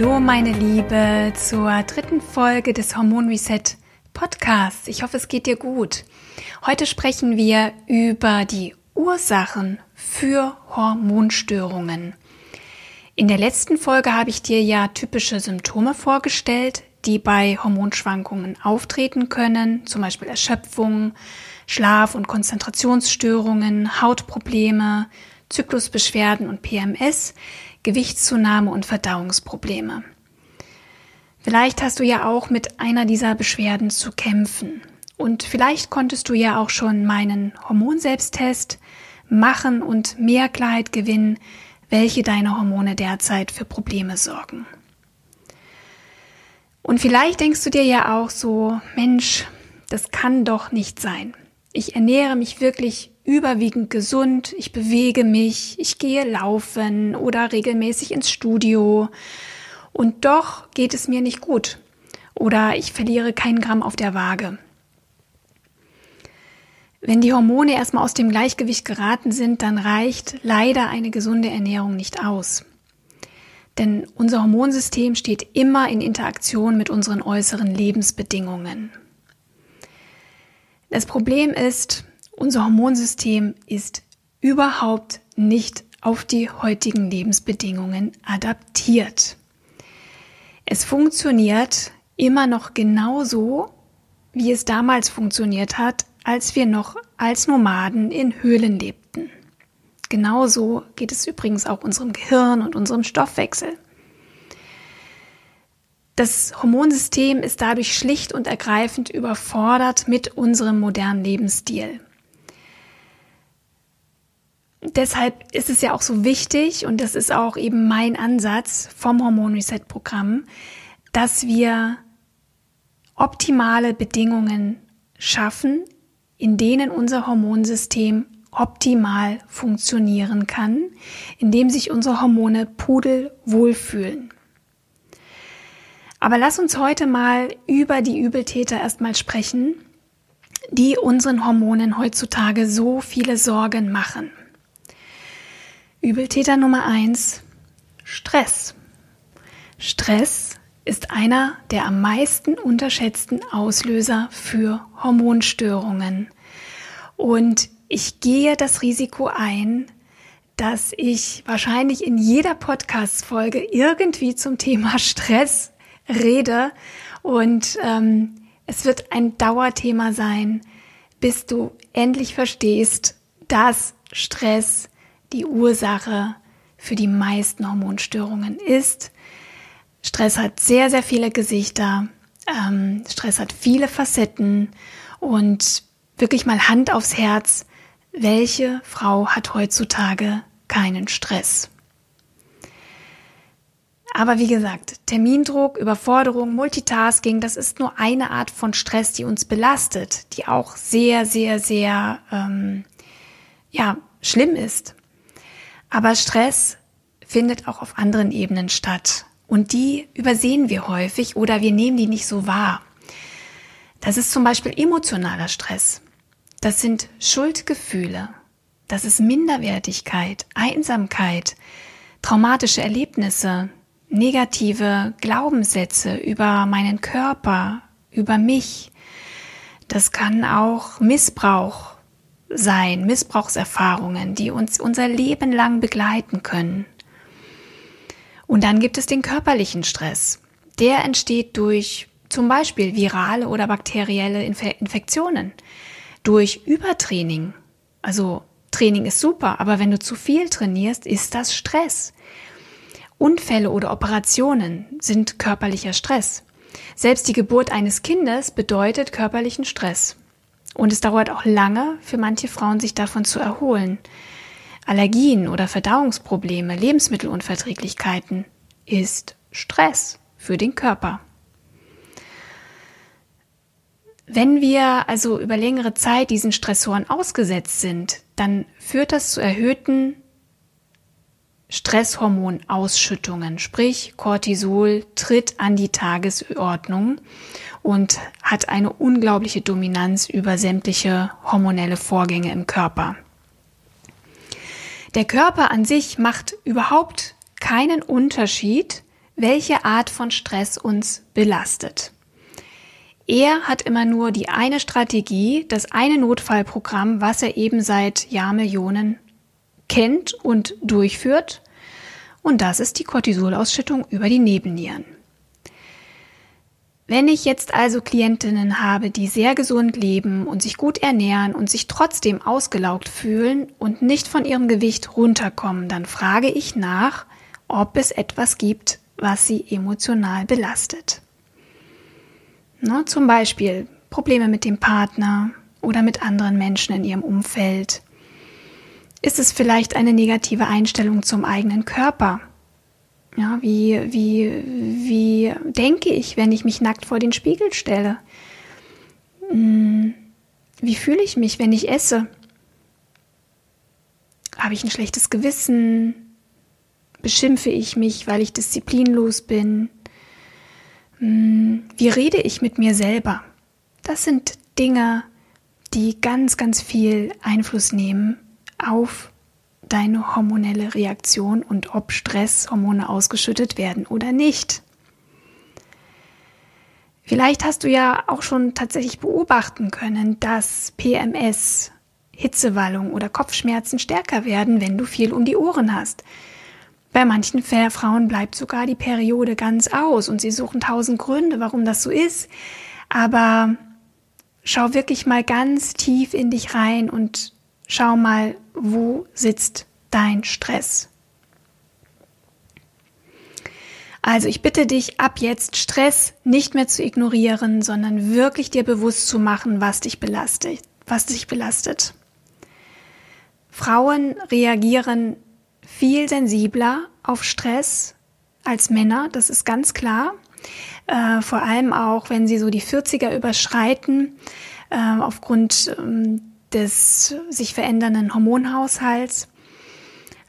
Hallo meine Liebe zur dritten Folge des Hormon Reset Podcasts. Ich hoffe, es geht dir gut. Heute sprechen wir über die Ursachen für Hormonstörungen. In der letzten Folge habe ich dir ja typische Symptome vorgestellt, die bei Hormonschwankungen auftreten können, zum Beispiel Erschöpfung, Schlaf- und Konzentrationsstörungen, Hautprobleme, Zyklusbeschwerden und PMS. Gewichtszunahme und Verdauungsprobleme. Vielleicht hast du ja auch mit einer dieser Beschwerden zu kämpfen. Und vielleicht konntest du ja auch schon meinen Hormonselbsttest machen und mehr Klarheit gewinnen, welche deine Hormone derzeit für Probleme sorgen. Und vielleicht denkst du dir ja auch so, Mensch, das kann doch nicht sein. Ich ernähre mich wirklich überwiegend gesund, ich bewege mich, ich gehe laufen oder regelmäßig ins Studio und doch geht es mir nicht gut oder ich verliere keinen Gramm auf der Waage. Wenn die Hormone erstmal aus dem Gleichgewicht geraten sind, dann reicht leider eine gesunde Ernährung nicht aus. Denn unser Hormonsystem steht immer in Interaktion mit unseren äußeren Lebensbedingungen. Das Problem ist, unser Hormonsystem ist überhaupt nicht auf die heutigen Lebensbedingungen adaptiert. Es funktioniert immer noch genauso, wie es damals funktioniert hat, als wir noch als Nomaden in Höhlen lebten. Genauso geht es übrigens auch unserem Gehirn und unserem Stoffwechsel. Das Hormonsystem ist dadurch schlicht und ergreifend überfordert mit unserem modernen Lebensstil deshalb ist es ja auch so wichtig, und das ist auch eben mein Ansatz vom Hormon Reset Programm, dass wir optimale Bedingungen schaffen, in denen unser Hormonsystem optimal funktionieren kann, indem sich unsere Hormone pudelwohl fühlen. Aber lass uns heute mal über die Übeltäter erstmal sprechen, die unseren Hormonen heutzutage so viele Sorgen machen. Übeltäter Nummer eins: Stress. Stress ist einer der am meisten unterschätzten Auslöser für Hormonstörungen. Und ich gehe das Risiko ein, dass ich wahrscheinlich in jeder Podcast-Folge irgendwie zum Thema Stress rede. Und ähm, es wird ein Dauerthema sein, bis du endlich verstehst, dass Stress die Ursache für die meisten Hormonstörungen ist. Stress hat sehr, sehr viele Gesichter. Ähm, Stress hat viele Facetten und wirklich mal Hand aufs Herz. Welche Frau hat heutzutage keinen Stress? Aber wie gesagt, Termindruck, Überforderung, Multitasking, das ist nur eine Art von Stress, die uns belastet, die auch sehr, sehr, sehr ähm, ja, schlimm ist. Aber Stress findet auch auf anderen Ebenen statt. Und die übersehen wir häufig oder wir nehmen die nicht so wahr. Das ist zum Beispiel emotionaler Stress. Das sind Schuldgefühle. Das ist Minderwertigkeit, Einsamkeit, traumatische Erlebnisse, negative Glaubenssätze über meinen Körper, über mich. Das kann auch Missbrauch sein, Missbrauchserfahrungen, die uns unser Leben lang begleiten können. Und dann gibt es den körperlichen Stress. Der entsteht durch zum Beispiel virale oder bakterielle Infektionen, durch Übertraining. Also Training ist super, aber wenn du zu viel trainierst, ist das Stress. Unfälle oder Operationen sind körperlicher Stress. Selbst die Geburt eines Kindes bedeutet körperlichen Stress. Und es dauert auch lange für manche Frauen, sich davon zu erholen. Allergien oder Verdauungsprobleme, Lebensmittelunverträglichkeiten ist Stress für den Körper. Wenn wir also über längere Zeit diesen Stressoren ausgesetzt sind, dann führt das zu erhöhten Stresshormonausschüttungen, sprich Cortisol tritt an die Tagesordnung und hat eine unglaubliche Dominanz über sämtliche hormonelle Vorgänge im Körper. Der Körper an sich macht überhaupt keinen Unterschied, welche Art von Stress uns belastet. Er hat immer nur die eine Strategie, das eine Notfallprogramm, was er eben seit Jahrmillionen kennt und durchführt. Und das ist die Cortisolausschüttung über die Nebennieren. Wenn ich jetzt also Klientinnen habe, die sehr gesund leben und sich gut ernähren und sich trotzdem ausgelaugt fühlen und nicht von ihrem Gewicht runterkommen, dann frage ich nach, ob es etwas gibt, was sie emotional belastet. Ne, zum Beispiel Probleme mit dem Partner oder mit anderen Menschen in ihrem Umfeld, ist es vielleicht eine negative Einstellung zum eigenen Körper? Ja, wie, wie, wie denke ich, wenn ich mich nackt vor den Spiegel stelle? Hm, wie fühle ich mich, wenn ich esse? Habe ich ein schlechtes Gewissen? Beschimpfe ich mich, weil ich disziplinlos bin? Hm, wie rede ich mit mir selber? Das sind Dinge, die ganz, ganz viel Einfluss nehmen auf deine hormonelle Reaktion und ob Stresshormone ausgeschüttet werden oder nicht. Vielleicht hast du ja auch schon tatsächlich beobachten können, dass PMS, Hitzewallung oder Kopfschmerzen stärker werden, wenn du viel um die Ohren hast. Bei manchen Frauen bleibt sogar die Periode ganz aus und sie suchen tausend Gründe, warum das so ist. Aber schau wirklich mal ganz tief in dich rein und Schau mal, wo sitzt dein Stress? Also ich bitte dich ab jetzt Stress nicht mehr zu ignorieren, sondern wirklich dir bewusst zu machen, was dich belastet, was dich belastet. Frauen reagieren viel sensibler auf Stress als Männer, das ist ganz klar. Äh, vor allem auch, wenn sie so die 40er überschreiten, äh, aufgrund ähm, des sich verändernden Hormonhaushalts.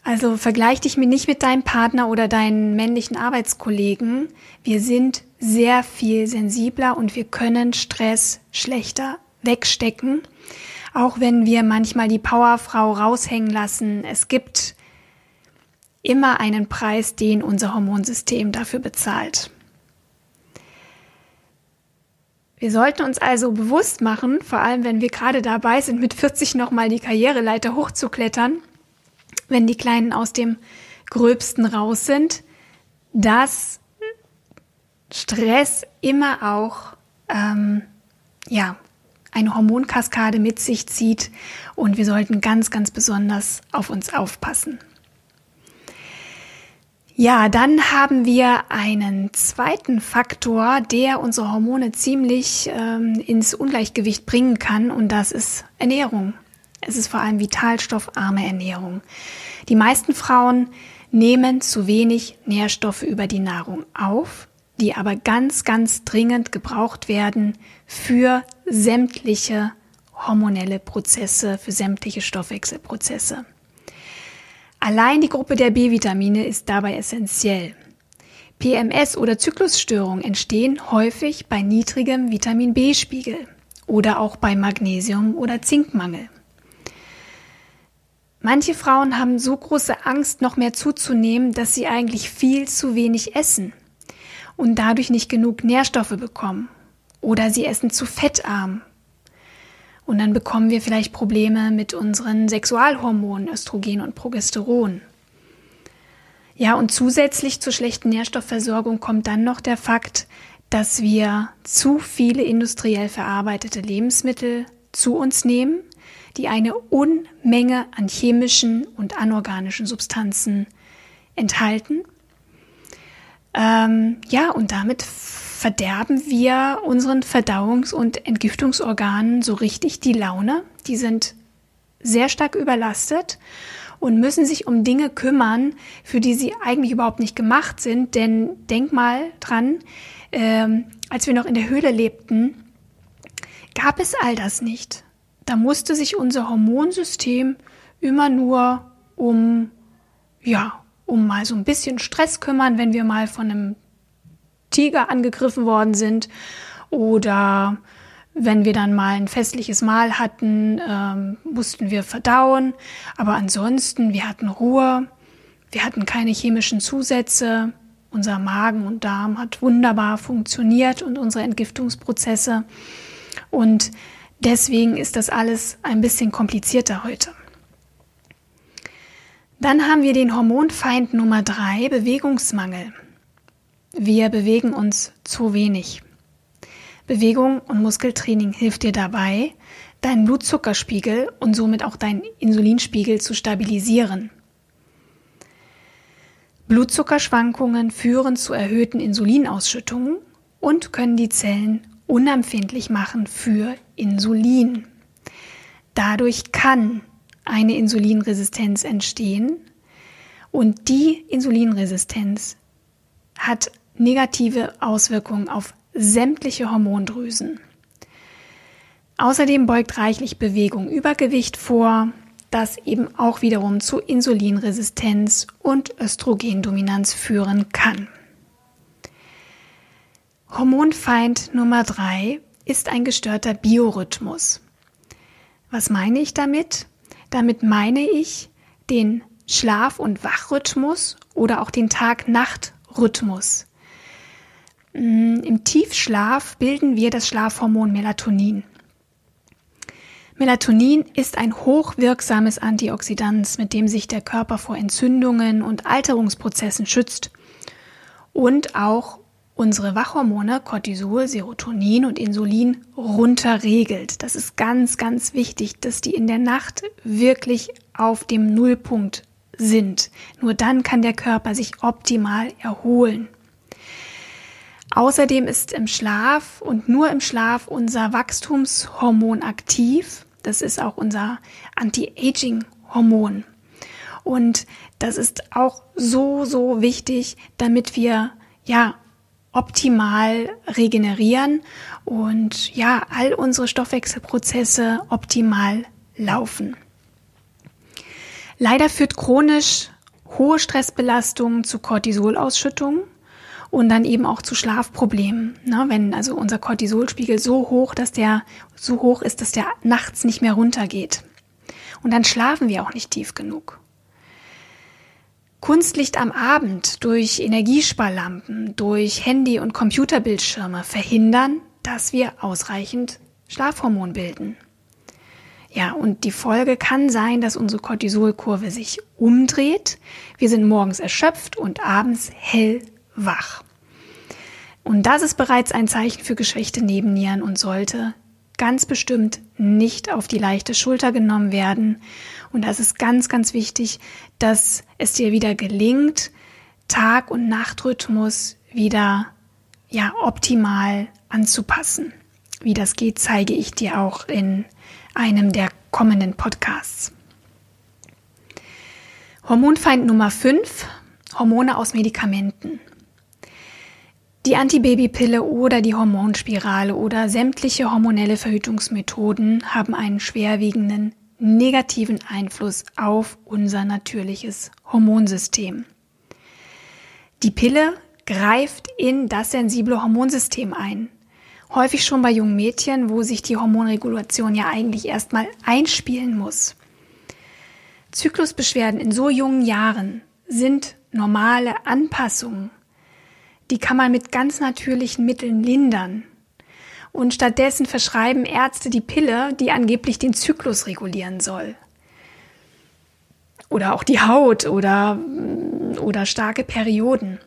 Also vergleich dich nicht mit deinem Partner oder deinen männlichen Arbeitskollegen. Wir sind sehr viel sensibler und wir können Stress schlechter wegstecken. Auch wenn wir manchmal die Powerfrau raushängen lassen. Es gibt immer einen Preis, den unser Hormonsystem dafür bezahlt. Wir sollten uns also bewusst machen, vor allem wenn wir gerade dabei sind, mit 40 nochmal die Karriereleiter hochzuklettern, wenn die Kleinen aus dem Gröbsten raus sind, dass Stress immer auch ähm, ja eine Hormonkaskade mit sich zieht und wir sollten ganz, ganz besonders auf uns aufpassen. Ja, dann haben wir einen zweiten Faktor, der unsere Hormone ziemlich ähm, ins Ungleichgewicht bringen kann, und das ist Ernährung. Es ist vor allem vitalstoffarme Ernährung. Die meisten Frauen nehmen zu wenig Nährstoffe über die Nahrung auf, die aber ganz, ganz dringend gebraucht werden für sämtliche hormonelle Prozesse, für sämtliche Stoffwechselprozesse. Allein die Gruppe der B-Vitamine ist dabei essentiell. PMS oder Zyklusstörungen entstehen häufig bei niedrigem Vitamin B-Spiegel oder auch bei Magnesium- oder Zinkmangel. Manche Frauen haben so große Angst, noch mehr zuzunehmen, dass sie eigentlich viel zu wenig essen und dadurch nicht genug Nährstoffe bekommen. Oder sie essen zu fettarm und dann bekommen wir vielleicht Probleme mit unseren Sexualhormonen, Östrogen und Progesteron. Ja, und zusätzlich zur schlechten Nährstoffversorgung kommt dann noch der Fakt, dass wir zu viele industriell verarbeitete Lebensmittel zu uns nehmen, die eine Unmenge an chemischen und anorganischen Substanzen enthalten. Ähm, ja, und damit verderben wir unseren Verdauungs- und Entgiftungsorganen so richtig die Laune. Die sind sehr stark überlastet und müssen sich um Dinge kümmern, für die sie eigentlich überhaupt nicht gemacht sind. Denn denk mal dran, ähm, als wir noch in der Höhle lebten, gab es all das nicht. Da musste sich unser Hormonsystem immer nur um, ja, um mal so ein bisschen Stress kümmern, wenn wir mal von einem Tiger angegriffen worden sind oder wenn wir dann mal ein festliches Mahl hatten, ähm, mussten wir verdauen. Aber ansonsten, wir hatten Ruhe, wir hatten keine chemischen Zusätze. Unser Magen und Darm hat wunderbar funktioniert und unsere Entgiftungsprozesse. Und deswegen ist das alles ein bisschen komplizierter heute. Dann haben wir den Hormonfeind Nummer drei, Bewegungsmangel. Wir bewegen uns zu wenig. Bewegung und Muskeltraining hilft dir dabei, deinen Blutzuckerspiegel und somit auch deinen Insulinspiegel zu stabilisieren. Blutzuckerschwankungen führen zu erhöhten Insulinausschüttungen und können die Zellen unempfindlich machen für Insulin. Dadurch kann eine Insulinresistenz entstehen und die Insulinresistenz hat negative Auswirkungen auf sämtliche Hormondrüsen. Außerdem beugt reichlich Bewegung Übergewicht vor, das eben auch wiederum zu Insulinresistenz und Östrogendominanz führen kann. Hormonfeind Nummer drei ist ein gestörter Biorhythmus. Was meine ich damit? Damit meine ich den Schlaf- und Wachrhythmus oder auch den Tag-Nacht-Rhythmus. Mm, Im Tiefschlaf bilden wir das Schlafhormon Melatonin. Melatonin ist ein hochwirksames Antioxidant, mit dem sich der Körper vor Entzündungen und Alterungsprozessen schützt und auch unsere Wachhormone Cortisol, Serotonin und Insulin runterregelt. Das ist ganz, ganz wichtig, dass die in der Nacht wirklich auf dem Nullpunkt sind. Nur dann kann der Körper sich optimal erholen. Außerdem ist im Schlaf und nur im Schlaf unser Wachstumshormon aktiv. Das ist auch unser Anti-Aging-Hormon. Und das ist auch so, so wichtig, damit wir ja optimal regenerieren und ja, all unsere Stoffwechselprozesse optimal laufen. Leider führt chronisch hohe Stressbelastung zu Cortisolausschüttung und dann eben auch zu Schlafproblemen. Ne? Wenn also unser Cortisolspiegel so hoch, dass der so hoch ist, dass der nachts nicht mehr runtergeht. Und dann schlafen wir auch nicht tief genug. Kunstlicht am Abend durch Energiesparlampen, durch Handy- und Computerbildschirme verhindern, dass wir ausreichend Schlafhormon bilden. Ja, und die Folge kann sein, dass unsere Cortisolkurve sich umdreht. Wir sind morgens erschöpft und abends hellwach. Und das ist bereits ein Zeichen für geschwächte Nebennieren und sollte ganz bestimmt nicht auf die leichte Schulter genommen werden. Und das ist ganz, ganz wichtig, dass es dir wieder gelingt, Tag- und Nachtrhythmus wieder ja optimal anzupassen. Wie das geht, zeige ich dir auch in einem der kommenden Podcasts. Hormonfeind Nummer 5, Hormone aus Medikamenten. Die Antibabypille oder die Hormonspirale oder sämtliche hormonelle Verhütungsmethoden haben einen schwerwiegenden negativen Einfluss auf unser natürliches Hormonsystem. Die Pille greift in das sensible Hormonsystem ein häufig schon bei jungen Mädchen, wo sich die Hormonregulation ja eigentlich erstmal einspielen muss. Zyklusbeschwerden in so jungen Jahren sind normale Anpassungen. Die kann man mit ganz natürlichen Mitteln lindern. Und stattdessen verschreiben Ärzte die Pille, die angeblich den Zyklus regulieren soll. Oder auch die Haut oder, oder starke Perioden.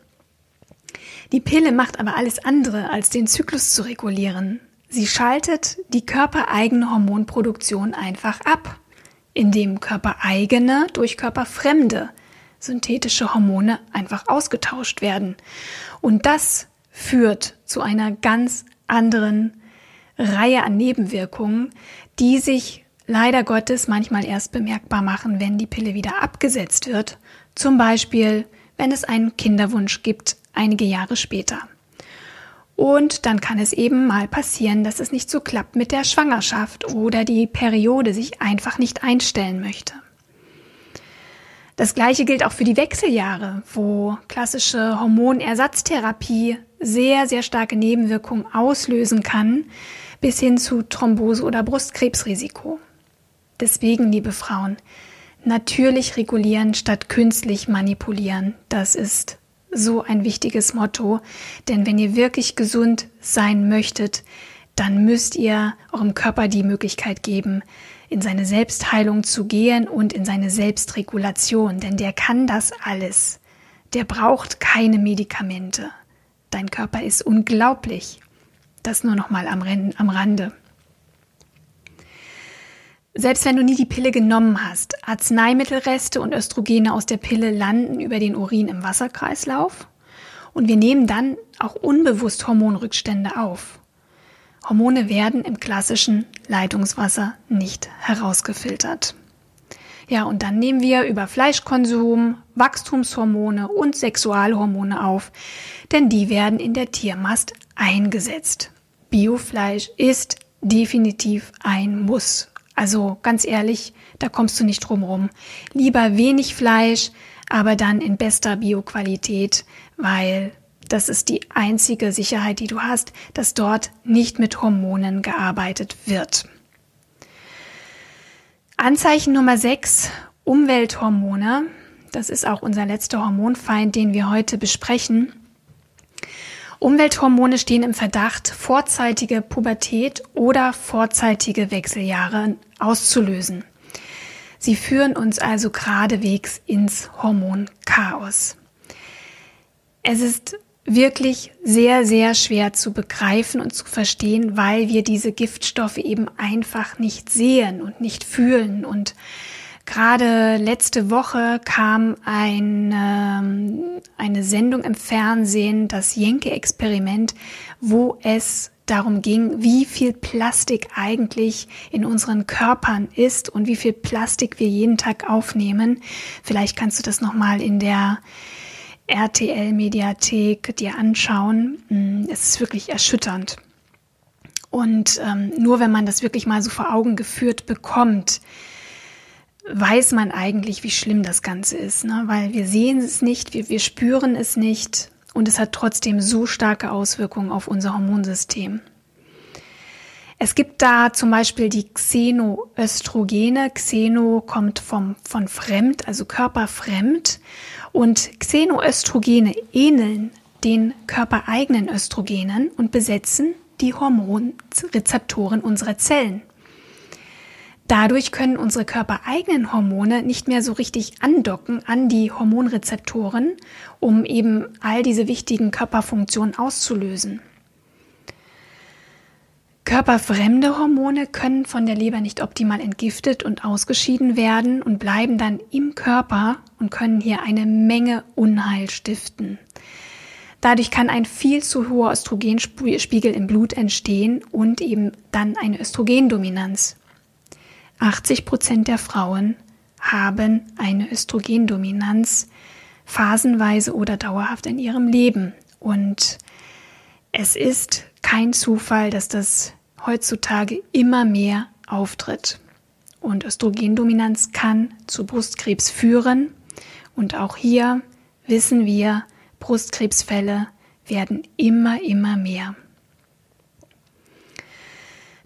Die Pille macht aber alles andere, als den Zyklus zu regulieren. Sie schaltet die körpereigene Hormonproduktion einfach ab, indem körpereigene durch körperfremde synthetische Hormone einfach ausgetauscht werden. Und das führt zu einer ganz anderen Reihe an Nebenwirkungen, die sich leider Gottes manchmal erst bemerkbar machen, wenn die Pille wieder abgesetzt wird. Zum Beispiel, wenn es einen Kinderwunsch gibt, einige Jahre später. Und dann kann es eben mal passieren, dass es nicht so klappt mit der Schwangerschaft oder die Periode sich einfach nicht einstellen möchte. Das gleiche gilt auch für die Wechseljahre, wo klassische Hormonersatztherapie sehr, sehr starke Nebenwirkungen auslösen kann, bis hin zu Thrombose oder Brustkrebsrisiko. Deswegen, liebe Frauen, natürlich regulieren statt künstlich manipulieren. Das ist so ein wichtiges Motto, denn wenn ihr wirklich gesund sein möchtet, dann müsst ihr eurem Körper die Möglichkeit geben, in seine Selbstheilung zu gehen und in seine Selbstregulation, denn der kann das alles. Der braucht keine Medikamente. Dein Körper ist unglaublich. Das nur noch mal am, am Rande. Selbst wenn du nie die Pille genommen hast, Arzneimittelreste und Östrogene aus der Pille landen über den Urin im Wasserkreislauf und wir nehmen dann auch unbewusst Hormonrückstände auf. Hormone werden im klassischen Leitungswasser nicht herausgefiltert. Ja, und dann nehmen wir über Fleischkonsum Wachstumshormone und Sexualhormone auf, denn die werden in der Tiermast eingesetzt. Biofleisch ist definitiv ein Muss. Also ganz ehrlich, da kommst du nicht drum rum. Lieber wenig Fleisch, aber dann in bester Bioqualität, weil das ist die einzige Sicherheit, die du hast, dass dort nicht mit Hormonen gearbeitet wird. Anzeichen Nummer 6, Umwelthormone. Das ist auch unser letzter Hormonfeind, den wir heute besprechen. Umwelthormone stehen im Verdacht, vorzeitige Pubertät oder vorzeitige Wechseljahre auszulösen. Sie führen uns also geradewegs ins Hormonchaos. Es ist wirklich sehr, sehr schwer zu begreifen und zu verstehen, weil wir diese Giftstoffe eben einfach nicht sehen und nicht fühlen. Und gerade letzte Woche kam ein, ähm, eine Sendung im Fernsehen, das Jenke-Experiment, wo es darum ging, wie viel Plastik eigentlich in unseren Körpern ist und wie viel Plastik wir jeden Tag aufnehmen. Vielleicht kannst du das nochmal in der RTL-Mediathek dir anschauen. Mm, es ist wirklich erschütternd. Und ähm, nur wenn man das wirklich mal so vor Augen geführt bekommt, weiß man eigentlich, wie schlimm das Ganze ist. Ne? Weil wir sehen es nicht, wir, wir spüren es nicht und es hat trotzdem so starke Auswirkungen auf unser Hormonsystem. Es gibt da zum Beispiel die Xenoöstrogene. Xeno kommt vom, von fremd, also körperfremd. Und Xenoöstrogene ähneln den körpereigenen Östrogenen und besetzen die Hormonrezeptoren unserer Zellen. Dadurch können unsere körpereigenen Hormone nicht mehr so richtig andocken an die Hormonrezeptoren, um eben all diese wichtigen Körperfunktionen auszulösen. Körperfremde Hormone können von der Leber nicht optimal entgiftet und ausgeschieden werden und bleiben dann im Körper und können hier eine Menge Unheil stiften. Dadurch kann ein viel zu hoher Östrogenspiegel im Blut entstehen und eben dann eine Östrogendominanz. 80 Prozent der Frauen haben eine Östrogendominanz phasenweise oder dauerhaft in ihrem Leben. Und es ist kein Zufall, dass das heutzutage immer mehr auftritt. Und Östrogendominanz kann zu Brustkrebs führen. Und auch hier wissen wir, Brustkrebsfälle werden immer, immer mehr.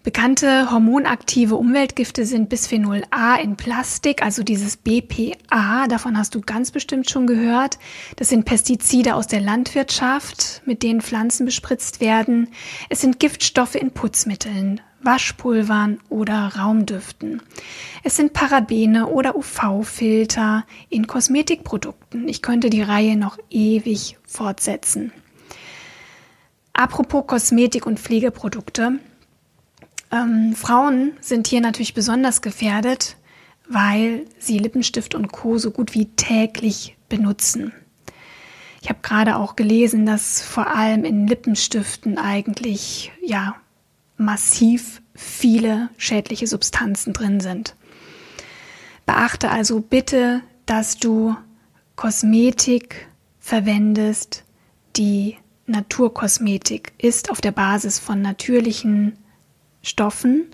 Bekannte hormonaktive Umweltgifte sind Bisphenol A in Plastik, also dieses BPA, davon hast du ganz bestimmt schon gehört. Das sind Pestizide aus der Landwirtschaft, mit denen Pflanzen bespritzt werden. Es sind Giftstoffe in Putzmitteln, Waschpulvern oder Raumdüften. Es sind Parabene oder UV-Filter in Kosmetikprodukten. Ich könnte die Reihe noch ewig fortsetzen. Apropos Kosmetik und Pflegeprodukte. Ähm, Frauen sind hier natürlich besonders gefährdet, weil sie Lippenstift und Co. so gut wie täglich benutzen. Ich habe gerade auch gelesen, dass vor allem in Lippenstiften eigentlich ja massiv viele schädliche Substanzen drin sind. Beachte also bitte, dass du Kosmetik verwendest, die Naturkosmetik ist auf der Basis von natürlichen Stoffen.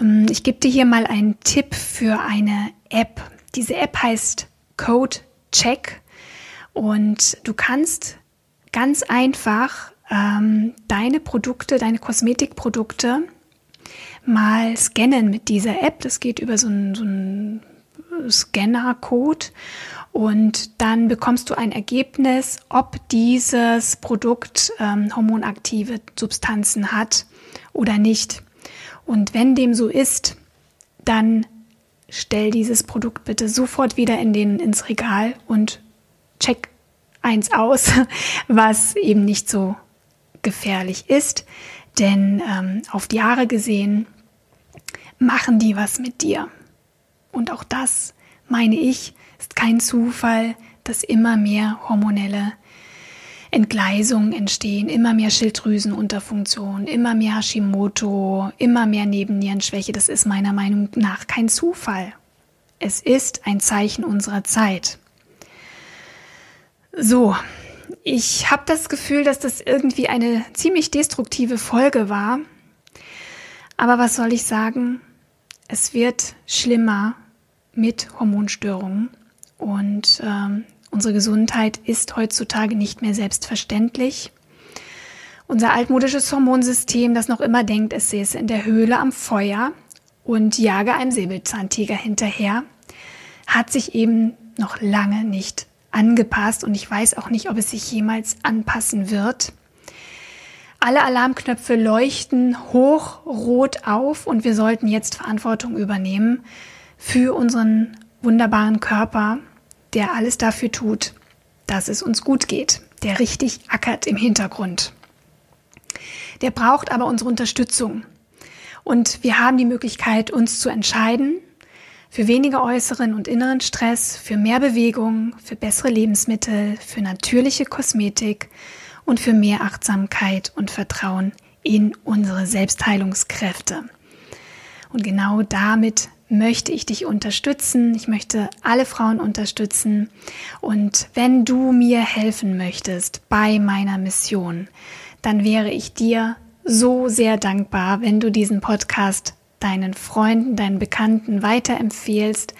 Ähm, ich gebe dir hier mal einen Tipp für eine App. Diese App heißt Code Check und du kannst ganz einfach ähm, deine Produkte, deine Kosmetikprodukte mal scannen mit dieser App. Das geht über so einen, so einen Scanner-Code und dann bekommst du ein Ergebnis, ob dieses Produkt ähm, hormonaktive Substanzen hat oder nicht. Und wenn dem so ist, dann stell dieses Produkt bitte sofort wieder in den, ins Regal und check eins aus, was eben nicht so gefährlich ist. Denn ähm, auf die Jahre gesehen machen die was mit dir. Und auch das, meine ich, ist kein Zufall, dass immer mehr hormonelle Entgleisungen entstehen, immer mehr Schilddrüsenunterfunktion, immer mehr Hashimoto, immer mehr Nebennierenschwäche. Das ist meiner Meinung nach kein Zufall. Es ist ein Zeichen unserer Zeit. So, ich habe das Gefühl, dass das irgendwie eine ziemlich destruktive Folge war. Aber was soll ich sagen? Es wird schlimmer mit Hormonstörungen und ähm, unsere Gesundheit ist heutzutage nicht mehr selbstverständlich. Unser altmodisches Hormonsystem, das noch immer denkt, es säße in der Höhle am Feuer und jage einem Säbelzahntiger hinterher, hat sich eben noch lange nicht angepasst und ich weiß auch nicht, ob es sich jemals anpassen wird. Alle Alarmknöpfe leuchten hochrot auf und wir sollten jetzt Verantwortung übernehmen für unseren wunderbaren Körper, der alles dafür tut, dass es uns gut geht, der richtig ackert im Hintergrund. Der braucht aber unsere Unterstützung. Und wir haben die Möglichkeit, uns zu entscheiden, für weniger äußeren und inneren Stress, für mehr Bewegung, für bessere Lebensmittel, für natürliche Kosmetik und für mehr Achtsamkeit und Vertrauen in unsere Selbstheilungskräfte. Und genau damit möchte ich dich unterstützen. Ich möchte alle Frauen unterstützen. Und wenn du mir helfen möchtest bei meiner Mission, dann wäre ich dir so sehr dankbar, wenn du diesen Podcast deinen Freunden, deinen Bekannten weiterempfehlst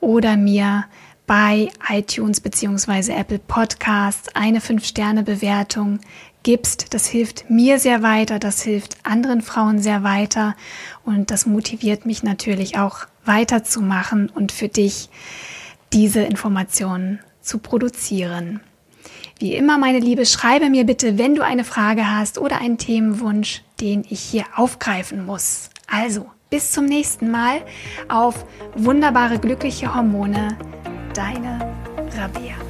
oder mir bei iTunes bzw. Apple Podcasts eine 5-Sterne-Bewertung gibst. Das hilft mir sehr weiter, das hilft anderen Frauen sehr weiter und das motiviert mich natürlich auch weiterzumachen und für dich diese Informationen zu produzieren. Wie immer, meine Liebe, schreibe mir bitte, wenn du eine Frage hast oder einen Themenwunsch, den ich hier aufgreifen muss. Also, bis zum nächsten Mal auf wunderbare glückliche Hormone. Deine Rabea.